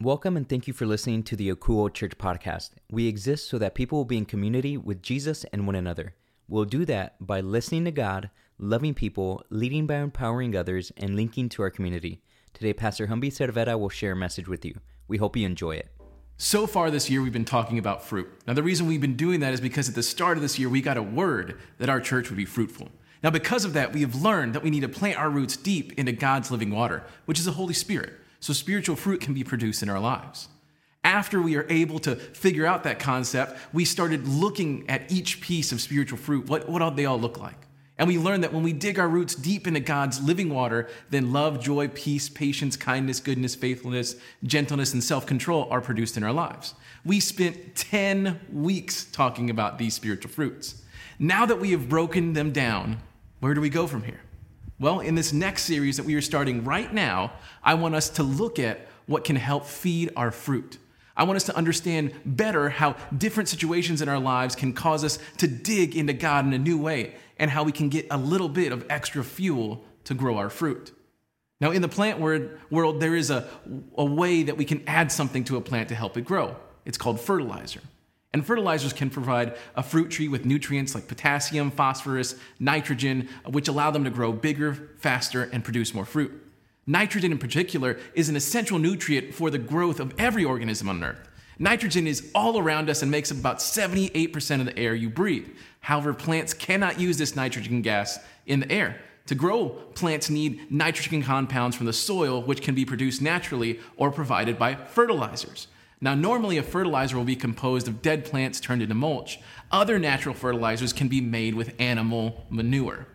Welcome and thank you for listening to the Akouo Church podcast. We exist so that people will be in community with Jesus and one another. We'll do that by listening to God, loving people, leading by empowering others, and linking to our community. Today, Pastor Humby Cervera will share a message with you. We hope you enjoy it. So far this year, we've been talking about fruit. Now, the reason we've been doing that is because at the start of this year, we got a word that our church would be fruitful. Now, because of that, we have learned that we need to plant our roots deep into God's living water, which is the Holy Spirit so spiritual fruit can be produced in our lives. After we are able to figure out that concept, we started looking at each piece of spiritual fruit. What, what they all look like? And we learned that when we dig our roots deep into God's living water, then love, joy, peace, patience, kindness, goodness, faithfulness, gentleness, and self control are produced in our lives. We spent 10 weeks talking about these spiritual fruits. Now that we have broken them down, where do we go from here? Well, in this next series that we are starting right now, I want us to look at what can help feed our fruit. I want us to understand better how different situations in our lives can cause us to dig into God in a new way and how we can get a little bit of extra fuel to grow our fruit. Now, in the plant world, there is a, a way that we can add something to a plant to help it grow. It's called fertilizer. And fertilizers can provide a fruit tree with nutrients like potassium, phosphorus, nitrogen, uh, which allow them to grow bigger, faster, and produce more fruit. Nitrogen, in particular, is an essential nutrient for the growth of every organism on Earth. Nitrogen is all around us and makes up about 78% of the air you breathe. However, plants cannot use this nitrogen gas in the air. To grow, plants need nitrogen compounds from the soil, which can be produced naturally or provided by fertilizers. Now, normally a fertilizer will be composed of dead plants turned into mulch. Other natural fertilizers can be made with animal manure.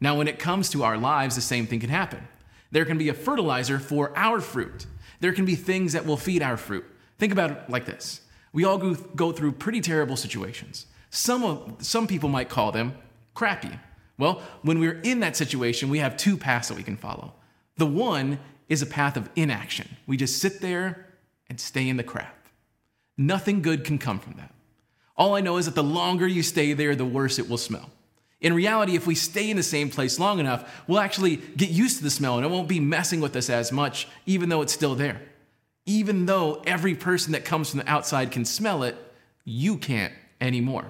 Now, when it comes to our lives, the same thing can happen. There can be a fertilizer for our fruit. There can be things that will feed our fruit. Think about it like this we all go, go through pretty terrible situations. Some, of, some people might call them crappy. Well, when we're in that situation, we have two paths that we can follow. The one is a path of inaction. We just sit there and stay in the crap. Nothing good can come from that. All I know is that the longer you stay there, the worse it will smell. In reality, if we stay in the same place long enough, we'll actually get used to the smell and it won't be messing with us as much, even though it's still there. Even though every person that comes from the outside can smell it, you can't anymore.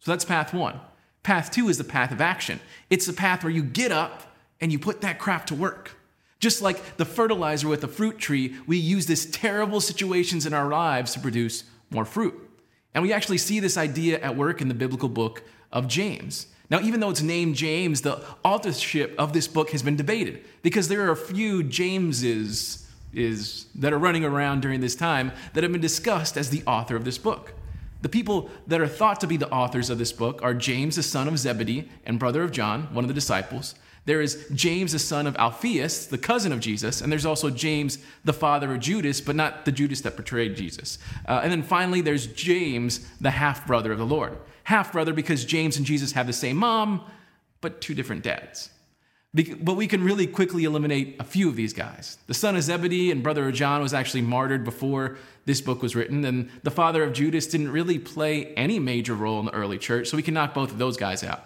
So that's path one. Path two is the path of action. It's the path where you get up and you put that crap to work. Just like the fertilizer with the fruit tree, we use these terrible situations in our lives to produce more fruit. And we actually see this idea at work in the biblical book of James. Now, even though it's named James, the authorship of this book has been debated because there are a few Jameses is, that are running around during this time that have been discussed as the author of this book. The people that are thought to be the authors of this book are James, the son of Zebedee and brother of John, one of the disciples, there is James, the son of Alphaeus, the cousin of Jesus, and there's also James, the father of Judas, but not the Judas that betrayed Jesus. Uh, and then finally, there's James, the half brother of the Lord. Half brother because James and Jesus have the same mom, but two different dads. But we can really quickly eliminate a few of these guys. The son of Zebedee and brother of John was actually martyred before this book was written, and the father of Judas didn't really play any major role in the early church, so we can knock both of those guys out.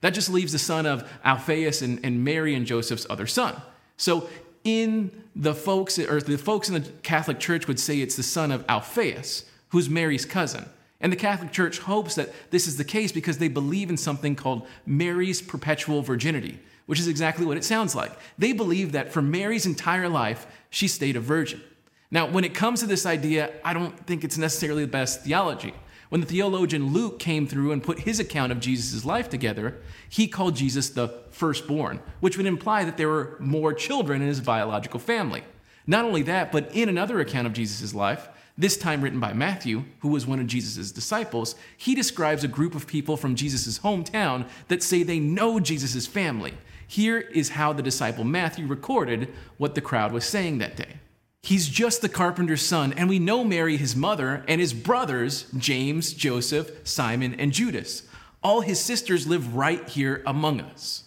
That just leaves the son of Alphaeus and, and Mary and Joseph's other son. So in the folks, or the folks in the Catholic Church would say it's the son of Alphaeus, who's Mary's cousin. And the Catholic Church hopes that this is the case because they believe in something called Mary's perpetual virginity, which is exactly what it sounds like. They believe that for Mary's entire life, she stayed a virgin. Now, when it comes to this idea, I don't think it's necessarily the best theology. When the theologian Luke came through and put his account of Jesus' life together, he called Jesus the firstborn, which would imply that there were more children in his biological family. Not only that, but in another account of Jesus' life, this time written by Matthew, who was one of Jesus' disciples, he describes a group of people from Jesus' hometown that say they know Jesus' family. Here is how the disciple Matthew recorded what the crowd was saying that day. He's just the carpenter's son, and we know Mary, his mother, and his brothers, James, Joseph, Simon, and Judas. All his sisters live right here among us.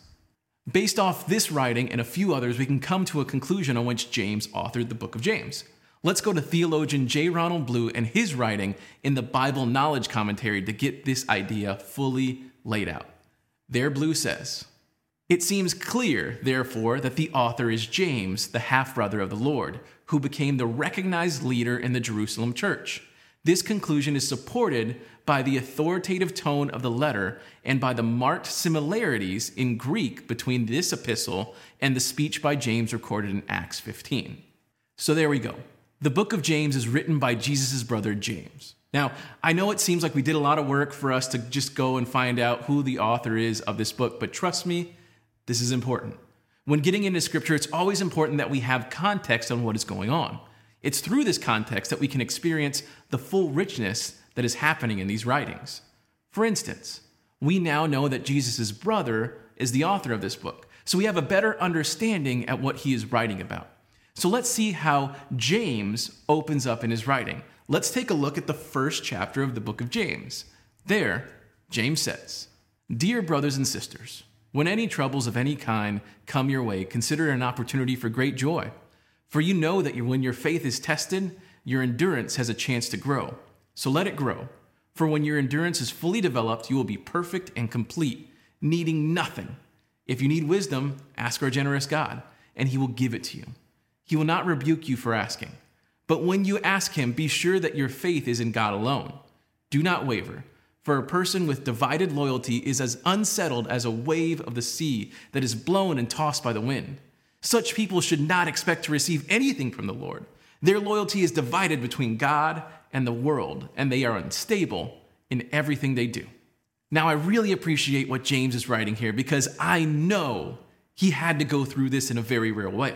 Based off this writing and a few others, we can come to a conclusion on which James authored the book of James. Let's go to theologian J. Ronald Blue and his writing in the Bible Knowledge Commentary to get this idea fully laid out. There, Blue says, It seems clear, therefore, that the author is James, the half brother of the Lord, who became the recognized leader in the Jerusalem church. This conclusion is supported by the authoritative tone of the letter and by the marked similarities in Greek between this epistle and the speech by James recorded in Acts 15. So there we go. The book of James is written by Jesus' brother James. Now, I know it seems like we did a lot of work for us to just go and find out who the author is of this book, but trust me, this is important. When getting into scripture, it's always important that we have context on what is going on. It's through this context that we can experience the full richness that is happening in these writings. For instance, we now know that Jesus' brother is the author of this book, so we have a better understanding at what he is writing about. So let's see how James opens up in his writing. Let's take a look at the first chapter of the book of James. There, James says, Dear brothers and sisters, when any troubles of any kind come your way, consider it an opportunity for great joy. For you know that when your faith is tested, your endurance has a chance to grow. So let it grow. For when your endurance is fully developed, you will be perfect and complete, needing nothing. If you need wisdom, ask our generous God, and he will give it to you. He will not rebuke you for asking. But when you ask him, be sure that your faith is in God alone. Do not waver, for a person with divided loyalty is as unsettled as a wave of the sea that is blown and tossed by the wind. Such people should not expect to receive anything from the Lord. Their loyalty is divided between God and the world, and they are unstable in everything they do. Now, I really appreciate what James is writing here because I know he had to go through this in a very real way.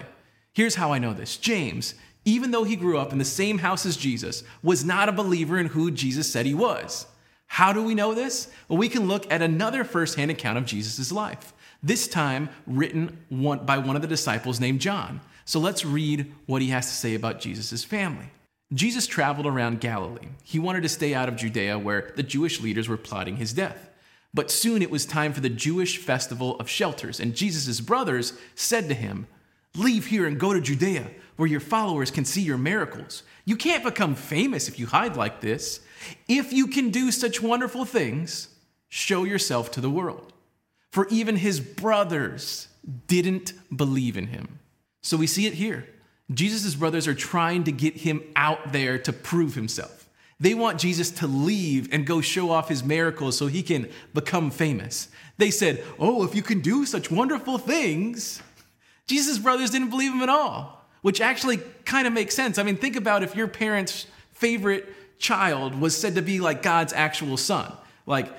Here's how I know this James, even though he grew up in the same house as Jesus, was not a believer in who Jesus said he was. How do we know this? Well, we can look at another firsthand account of Jesus' life this time written by one of the disciples named John. So let's read what he has to say about Jesus' family. Jesus traveled around Galilee. He wanted to stay out of Judea where the Jewish leaders were plotting his death. But soon it was time for the Jewish festival of shelters, and Jesus' brothers said to him, Leave here and go to Judea, where your followers can see your miracles. You can't become famous if you hide like this. If you can do such wonderful things, show yourself to the world for even his brothers didn't believe in him. So we see it here. Jesus' brothers are trying to get him out there to prove himself. They want Jesus to leave and go show off his miracles so he can become famous. They said, Oh, if you can do such wonderful things. Jesus' brothers didn't believe him at all, which actually kind of makes sense. I mean, think about if your parents' favorite child was said to be like God's actual son. Like,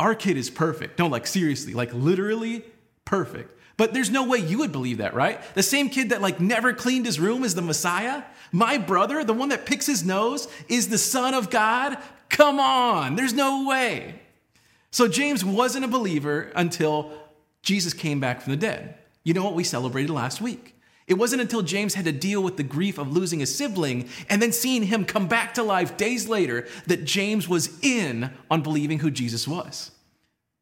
our kid is perfect. No, like seriously, like literally perfect. But there's no way you would believe that, right? The same kid that like never cleaned his room is the Messiah. My brother, the one that picks his nose, is the Son of God. Come on, there's no way. So James wasn't a believer until Jesus came back from the dead. You know what we celebrated last week? It wasn't until James had to deal with the grief of losing a sibling and then seeing him come back to life days later that James was in on believing who Jesus was.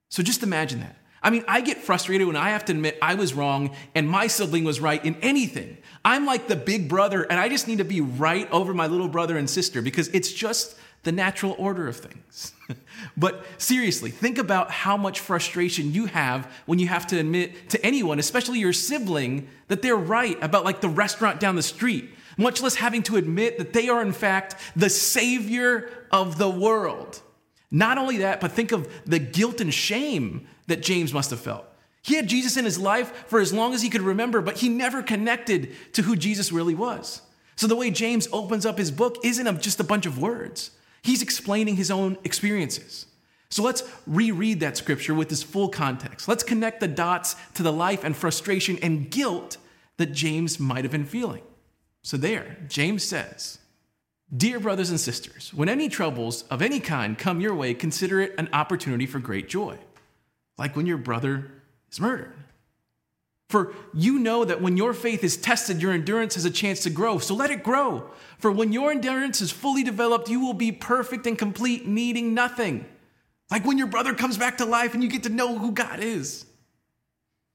So just imagine that. I mean, I get frustrated when I have to admit I was wrong and my sibling was right in anything. I'm like the big brother and I just need to be right over my little brother and sister because it's just the natural order of things. but seriously, think about how much frustration you have when you have to admit to anyone, especially your sibling, that they're right about like the restaurant down the street, much less having to admit that they are in fact the savior of the world. Not only that, but think of the guilt and shame that James must have felt. He had Jesus in his life for as long as he could remember, but he never connected to who Jesus really was. So the way James opens up his book isn't just a bunch of words. He's explaining his own experiences. So let's reread that scripture with this full context. Let's connect the dots to the life and frustration and guilt that James might have been feeling. So, there, James says, Dear brothers and sisters, when any troubles of any kind come your way, consider it an opportunity for great joy, like when your brother is murdered. For you know that when your faith is tested, your endurance has a chance to grow. So let it grow. For when your endurance is fully developed, you will be perfect and complete, needing nothing. Like when your brother comes back to life and you get to know who God is.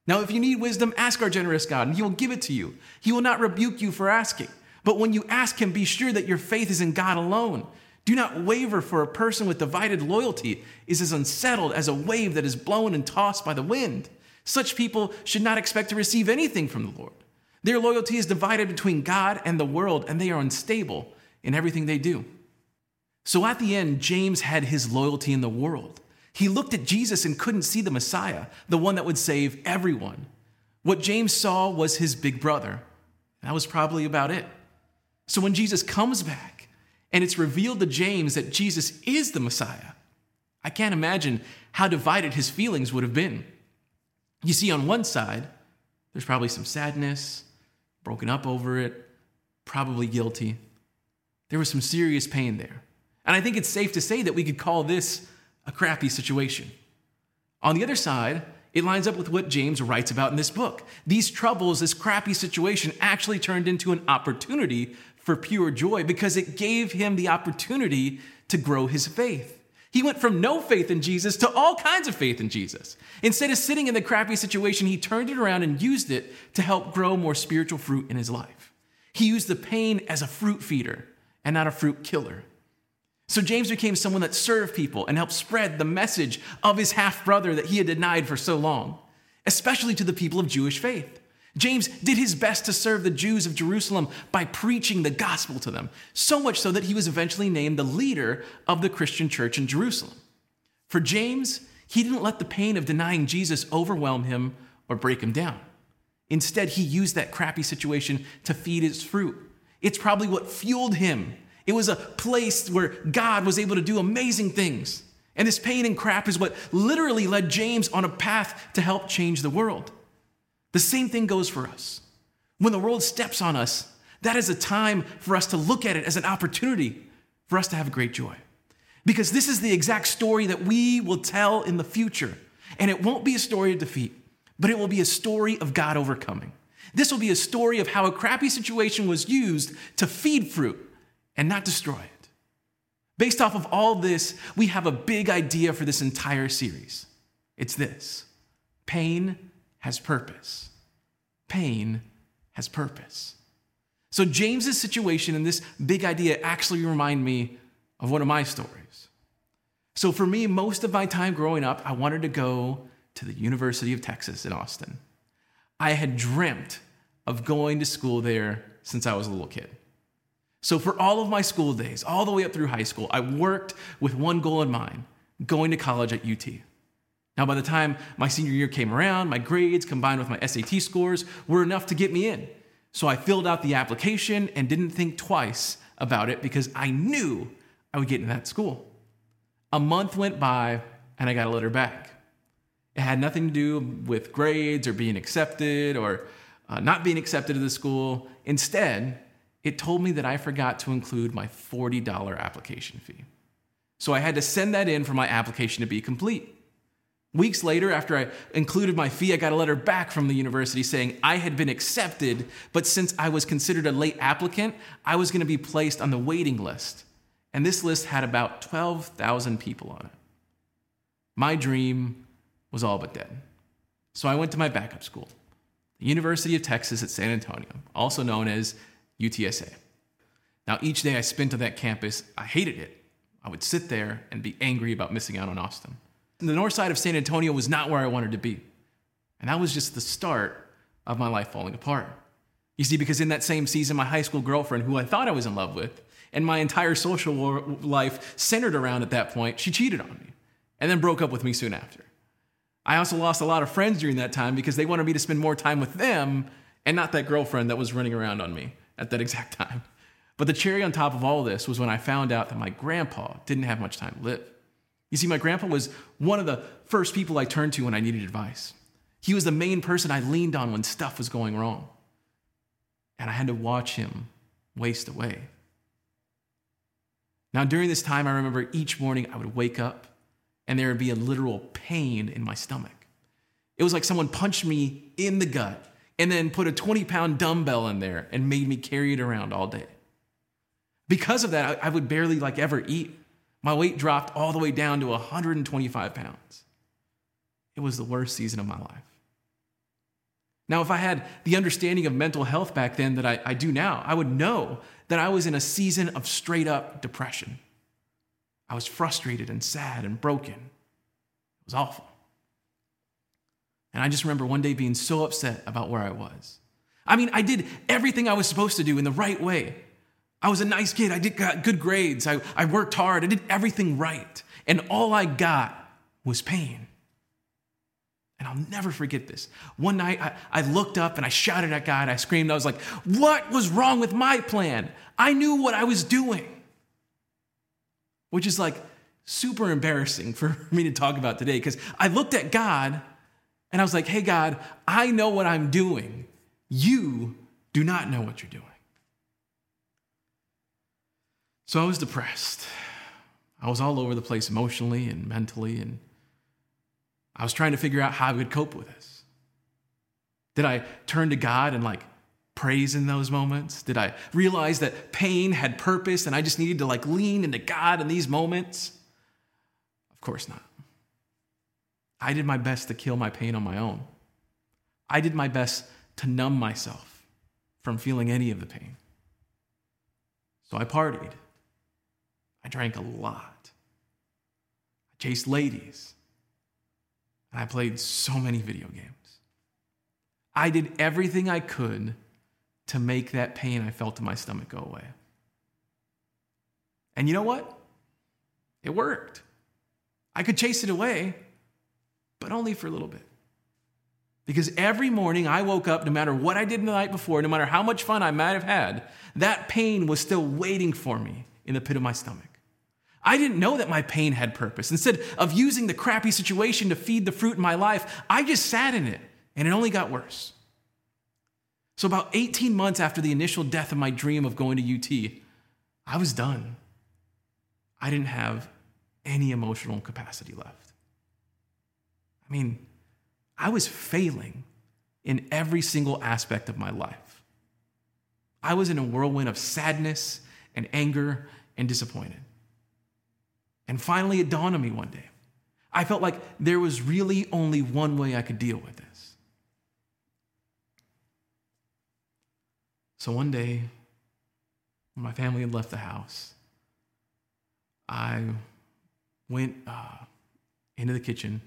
Now, if you need wisdom, ask our generous God, and He will give it to you. He will not rebuke you for asking. But when you ask Him, be sure that your faith is in God alone. Do not waver, for a person with divided loyalty is as unsettled as a wave that is blown and tossed by the wind. Such people should not expect to receive anything from the Lord. Their loyalty is divided between God and the world, and they are unstable in everything they do. So at the end, James had his loyalty in the world. He looked at Jesus and couldn't see the Messiah, the one that would save everyone. What James saw was his big brother. That was probably about it. So when Jesus comes back and it's revealed to James that Jesus is the Messiah, I can't imagine how divided his feelings would have been. You see, on one side, there's probably some sadness, broken up over it, probably guilty. There was some serious pain there. And I think it's safe to say that we could call this a crappy situation. On the other side, it lines up with what James writes about in this book. These troubles, this crappy situation, actually turned into an opportunity for pure joy because it gave him the opportunity to grow his faith. He went from no faith in Jesus to all kinds of faith in Jesus. Instead of sitting in the crappy situation, he turned it around and used it to help grow more spiritual fruit in his life. He used the pain as a fruit feeder and not a fruit killer. So James became someone that served people and helped spread the message of his half brother that he had denied for so long, especially to the people of Jewish faith. James did his best to serve the Jews of Jerusalem by preaching the gospel to them, so much so that he was eventually named the leader of the Christian church in Jerusalem. For James, he didn't let the pain of denying Jesus overwhelm him or break him down. Instead, he used that crappy situation to feed his fruit. It's probably what fueled him. It was a place where God was able to do amazing things. And this pain and crap is what literally led James on a path to help change the world. The same thing goes for us. When the world steps on us, that is a time for us to look at it as an opportunity for us to have great joy. Because this is the exact story that we will tell in the future. And it won't be a story of defeat, but it will be a story of God overcoming. This will be a story of how a crappy situation was used to feed fruit and not destroy it. Based off of all this, we have a big idea for this entire series. It's this pain has purpose. Pain has purpose. So, James's situation and this big idea actually remind me of one of my stories. So, for me, most of my time growing up, I wanted to go to the University of Texas in Austin. I had dreamt of going to school there since I was a little kid. So, for all of my school days, all the way up through high school, I worked with one goal in mind going to college at UT. Now, by the time my senior year came around, my grades combined with my SAT scores were enough to get me in. So I filled out the application and didn't think twice about it because I knew I would get into that school. A month went by and I got a letter back. It had nothing to do with grades or being accepted or uh, not being accepted to the school. Instead, it told me that I forgot to include my $40 application fee. So I had to send that in for my application to be complete. Weeks later, after I included my fee, I got a letter back from the university saying I had been accepted, but since I was considered a late applicant, I was going to be placed on the waiting list. And this list had about 12,000 people on it. My dream was all but dead. So I went to my backup school, the University of Texas at San Antonio, also known as UTSA. Now, each day I spent on that campus, I hated it. I would sit there and be angry about missing out on Austin the north side of San Antonio was not where I wanted to be. And that was just the start of my life falling apart. You see, because in that same season, my high school girlfriend, who I thought I was in love with, and my entire social life centered around at that point, she cheated on me and then broke up with me soon after. I also lost a lot of friends during that time because they wanted me to spend more time with them and not that girlfriend that was running around on me at that exact time. But the cherry on top of all this was when I found out that my grandpa didn't have much time to live. You see, my grandpa was one of the first people I turned to when I needed advice. He was the main person I leaned on when stuff was going wrong. And I had to watch him waste away. Now, during this time, I remember each morning I would wake up and there would be a literal pain in my stomach. It was like someone punched me in the gut and then put a 20 pound dumbbell in there and made me carry it around all day. Because of that, I would barely like ever eat. My weight dropped all the way down to 125 pounds. It was the worst season of my life. Now, if I had the understanding of mental health back then that I, I, do now, I would know that I was in a season of straight up depression. I was frustrated and sad and broken. It was awful. And I just remember one day being so upset about where I was. I mean, I did everything I was supposed to do in the right way. I was a nice kid. I did got good grades. I, I worked hard. I did everything right. And all I got was pain. And I'll never forget this. One night, I, I looked up and I shouted at God. I screamed. I was like, What was wrong with my plan? I knew what I was doing. Which is like super embarrassing for me to talk about today because I looked at God and I was like, Hey, God, I know what I'm doing. You do not know what you're doing. So I was depressed. I was all over the place emotionally and mentally, and I was trying to figure out how I would cope with this. Did I turn to God and like praise in those moments? Did I realize that pain had purpose and I just needed to like lean into God in these moments? Of course not. I did my best to kill my pain on my own. I did my best to numb myself from feeling any of the pain. So I partied. I drank a lot. I chased ladies. And I played so many video games. I did everything I could to make that pain I felt in my stomach go away. And you know what? It worked. I could chase it away, but only for a little bit. Because every morning I woke up, no matter what I did the night before, no matter how much fun I might have had, that pain was still waiting for me in the pit of my stomach. I didn't know that my pain had purpose. Instead of using the crappy situation to feed the fruit in my life, I just sat in it, and it only got worse. So, about 18 months after the initial death of my dream of going to UT, I was done. I didn't have any emotional capacity left. I mean, I was failing in every single aspect of my life. I was in a whirlwind of sadness and anger and disappointed. And finally, it dawned on me one day. I felt like there was really only one way I could deal with this. So one day, when my family had left the house, I went uh, into the kitchen.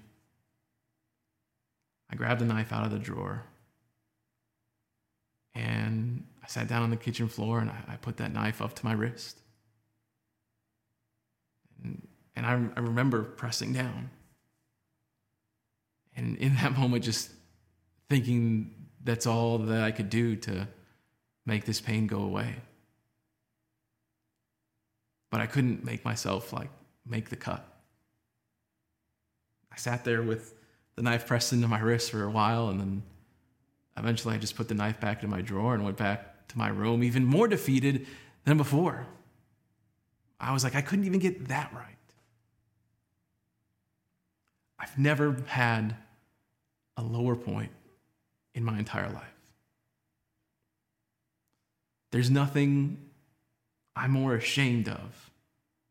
I grabbed a knife out of the drawer. And I sat down on the kitchen floor and I, I put that knife up to my wrist. And I, I remember pressing down. And in that moment, just thinking that's all that I could do to make this pain go away. But I couldn't make myself like make the cut. I sat there with the knife pressed into my wrist for a while, and then eventually I just put the knife back in my drawer and went back to my room, even more defeated than before. I was like, I couldn't even get that right. I've never had a lower point in my entire life. There's nothing I'm more ashamed of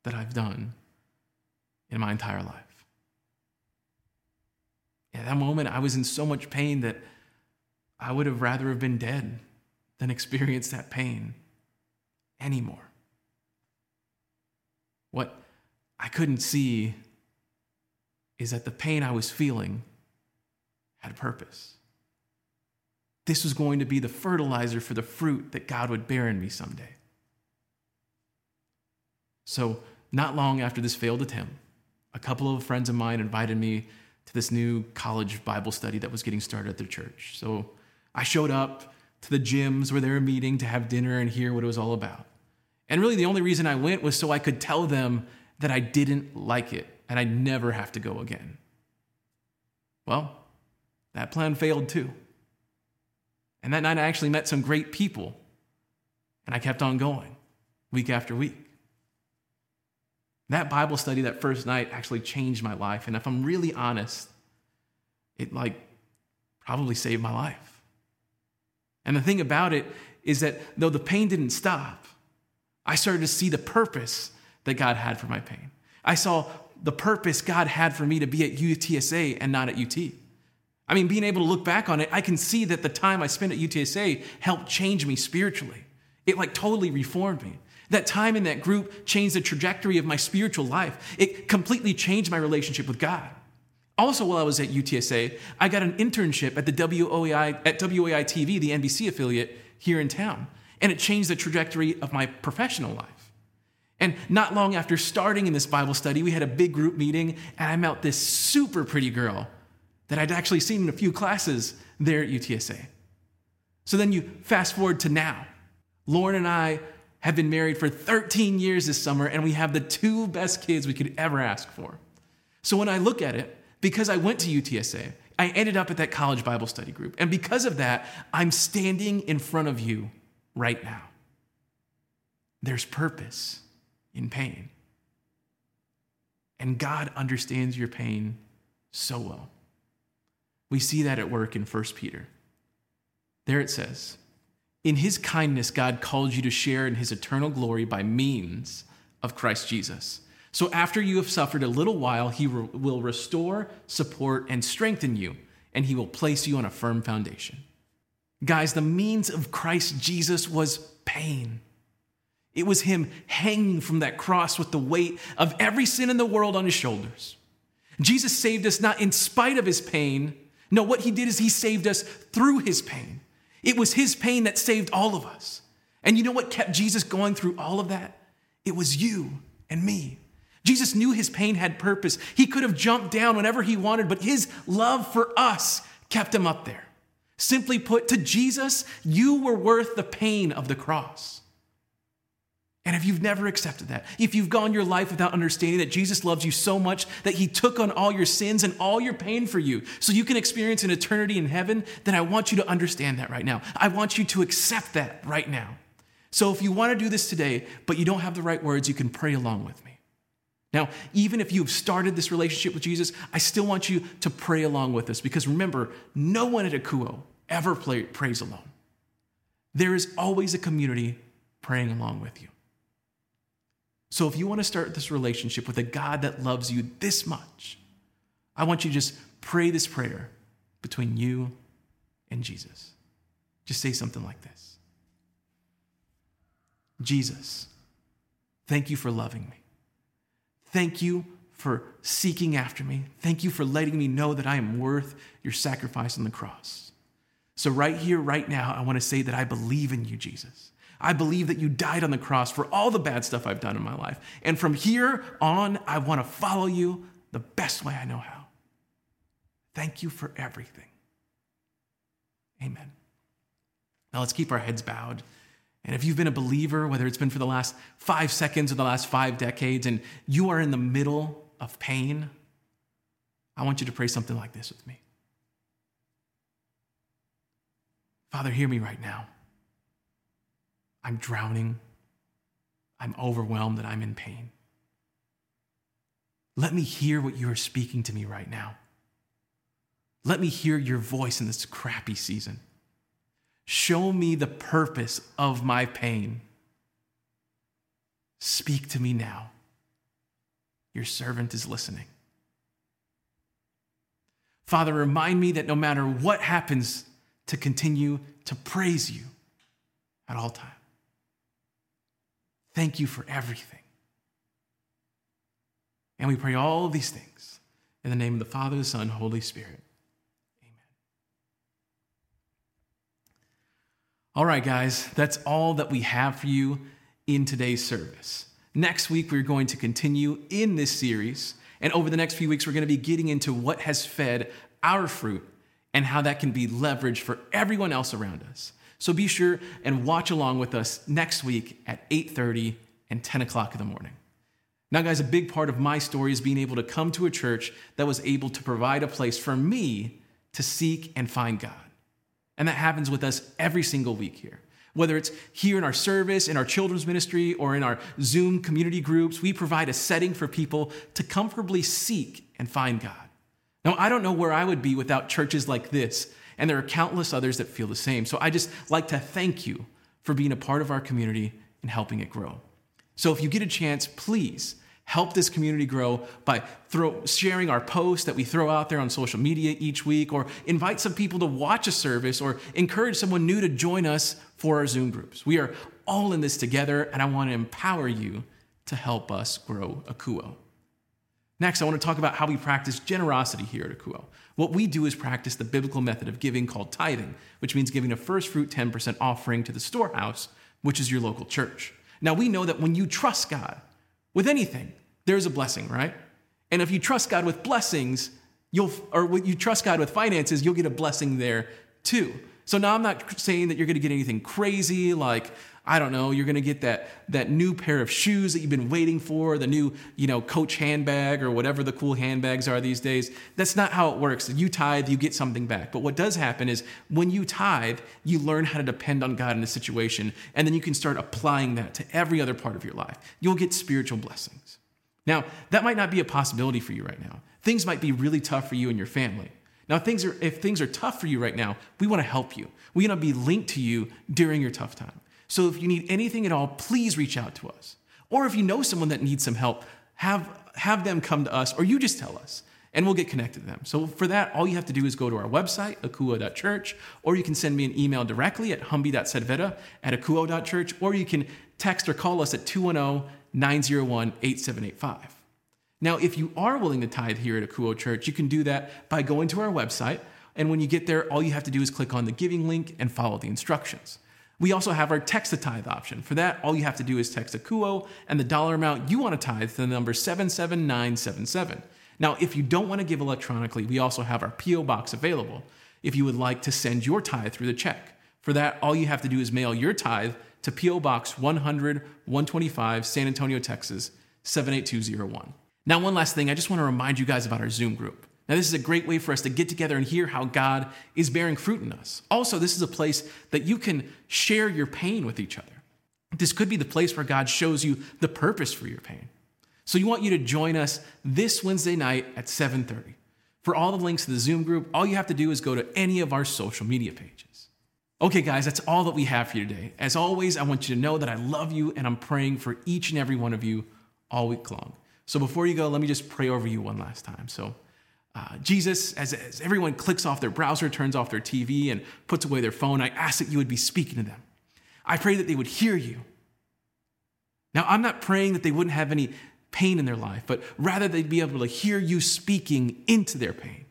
that I've done in my entire life. At that moment, I was in so much pain that I would have rather have been dead than experience that pain anymore. What I couldn't see is that the pain I was feeling had a purpose. This was going to be the fertilizer for the fruit that God would bear in me someday. So, not long after this failed attempt, a couple of friends of mine invited me to this new college Bible study that was getting started at their church. So, I showed up to the gyms where they were meeting to have dinner and hear what it was all about. And really, the only reason I went was so I could tell them that I didn't like it and I'd never have to go again. Well, that plan failed too. And that night I actually met some great people, and I kept on going week after week. That Bible study that first night actually changed my life, and if I'm really honest, it like probably saved my life. And the thing about it is that though the pain didn't stop, I started to see the purpose that God had for my pain. I saw the purpose God had for me to be at UTSA and not at UT. I mean, being able to look back on it, I can see that the time I spent at UTSA helped change me spiritually. It like totally reformed me. That time in that group changed the trajectory of my spiritual life. It completely changed my relationship with God. Also, while I was at UTSA, I got an internship at the WOAI, at WOAI TV, the NBC affiliate here in town, and it changed the trajectory of my professional life. And not long after starting in this Bible study, we had a big group meeting, and I met this super pretty girl that I'd actually seen in a few classes there at UTSA. So then you fast forward to now. Lauren and I have been married for 13 years this summer, and we have the two best kids we could ever ask for. So when I look at it, because I went to UTSA, I ended up at that college Bible study group. And because of that, I'm standing in front of you right now. There's purpose in pain. And God understands your pain so well. We see that at work in 1 Peter. There it says, In his kindness, God called you to share in his eternal glory by means of Christ Jesus. So after you have suffered a little while, he re- will restore, support, and strengthen you, and he will place you on a firm foundation. Guys, the means of Christ Jesus was pain. It was him hanging from that cross with the weight of every sin in the world on his shoulders. Jesus saved us not in spite of his pain. No, what he did is he saved us through his pain. It was his pain that saved all of us. And you know what kept Jesus going through all of that? It was you and me. Jesus knew his pain had purpose. He could have jumped down whenever he wanted, but his love for us kept him up there. Simply put, to Jesus, you were worth the pain of the cross. And if you've never accepted that, if you've gone your life without understanding that Jesus loves you so much that he took on all your sins and all your pain for you so you can experience an eternity in heaven, then I want you to understand that right now. I want you to accept that right now. So if you want to do this today, but you don't have the right words, you can pray along with me. Now, even if you've started this relationship with Jesus, I still want you to pray along with us because remember, no one at Akouo ever prays alone. There is always a community praying along with you. So if you want to start this relationship with a God that loves you this much, I want you to just pray this prayer between you and Jesus. Just say something like this Jesus, thank you for loving me. Thank you for seeking after me. Thank you for letting me know that I am worth your sacrifice on the cross. So, right here, right now, I want to say that I believe in you, Jesus. I believe that you died on the cross for all the bad stuff I've done in my life. And from here on, I want to follow you the best way I know how. Thank you for everything. Amen. Now let's keep our heads bowed. And if you've been a believer, whether it's been for the last five seconds or the last five decades, and you are in the middle of pain, I want you to pray something like this with me. Father, hear me right now. I'm drowning. I'm overwhelmed that I'm in pain. Let me hear what you are speaking to me right now. Let me hear your voice in this crappy season. Show me the purpose of my pain. Speak to me now. Your servant is listening. Father, remind me that no matter what happens, to continue to praise you at all times. Thank you for everything. And we pray all of these things in the name of the Father, the Son, Holy Spirit. Amen. All right, guys, that's all that we have for you in today's service. Next week, we're going to continue in this series. And over the next few weeks, we're going to be getting into what has fed our fruit and how that can be leveraged for everyone else around us. So be sure and watch along with us next week at 8:30 and 10 o'clock in the morning. Now, guys, a big part of my story is being able to come to a church that was able to provide a place for me to seek and find God. And that happens with us every single week here. Whether it's here in our service, in our children's ministry, or in our Zoom community groups, we provide a setting for people to comfortably seek and find God. Now, I don't know where I would be without churches like this, and there are countless others that feel the same. So I just like to thank you for being a part of our community and helping it grow. So if you get a chance, please help this community grow by throw, sharing our posts that we throw out there on social media each week, or invite some people to watch a service, or encourage someone new to join us for our Zoom groups. We are all in this together, and I want to empower you to help us grow Akouo. Next, I want to talk about how we practice generosity here at Akouo. What we do is practice the biblical method of giving called tithing, which means giving a first fruit 10% offering to the storehouse, which is your local church. Now, we know that when you trust God with anything, there's a blessing, right? And if you trust God with blessings, you'll, or you trust God with finances, you'll get a blessing there too. So now I'm not saying that you're going to get anything crazy like I don't know, you're going to get that that new pair of shoes that you've been waiting for, the new, you know, Coach handbag or whatever the cool handbags are these days. That's not how it works. You tithe, you get something back. But what does happen is when you tithe, you learn how to depend on God in a situation, and then you can start applying that to every other part of your life. You'll get spiritual blessings. Now, that might not be a possibility for you right now. Things might be really tough for you and your family. Now, things are, if things are tough for you right now, we want to help you. We want to be linked to you during your tough time. So if you need anything at all, please reach out to us. Or if you know someone that needs some help, have, have them come to us, or you just tell us, and we'll get connected to them. So for that, all you have to do is go to our website, akouo.church, or you can send me an email directly at humby.sedveta at akouo.church, or you can text or call us at 210 901 8785. Now, if you are willing to tithe here at Akouo Church, you can do that by going to our website. And when you get there, all you have to do is click on the giving link and follow the instructions. We also have our text to tithe option. For that, all you have to do is text Akouo and the dollar amount you want to tithe to the number 77977. Now, if you don't want to give electronically, we also have our P.O. box available if you would like to send your tithe through the check. For that, all you have to do is mail your tithe to P.O. Box 100 125, San Antonio, Texas 78201. Now, one last thing, I just want to remind you guys about our Zoom group. Now, this is a great way for us to get together and hear how God is bearing fruit in us. Also, this is a place that you can share your pain with each other. This could be the place where God shows you the purpose for your pain. So, we want you to join us this Wednesday night at 7:30. For all the links to the Zoom group, all you have to do is go to any of our social media pages. Okay, guys, that's all that we have for you today. As always, I want you to know that I love you and I'm praying for each and every one of you all week long. So before you go, let me just pray over you one last time. So, uh, Jesus, as, as everyone clicks off their browser, turns off their TV, and puts away their phone, I ask that you would be speaking to them. I pray that they would hear you. Now, I'm not praying that they wouldn't have any pain in their life, but rather they'd be able to hear you speaking into their pain.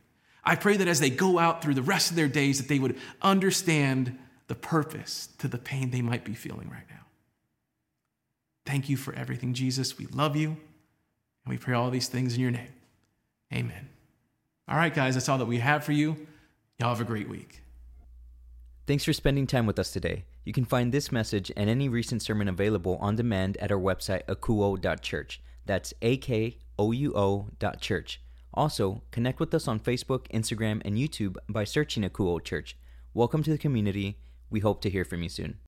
I pray that as they go out through the rest of their days, that they would understand the purpose to the pain they might be feeling right now. Thank you for everything, Jesus. We love you. And we pray all these things in your name. Amen. All right, guys, that's all that we have for you. Y'all have a great week. Thanks for spending time with us today. You can find this message and any recent sermon available on demand at our website, akouo.church. That's A K O U O church. Also, connect with us on Facebook, Instagram, and YouTube by searching Akouo Church. Welcome to the community. We hope to hear from you soon.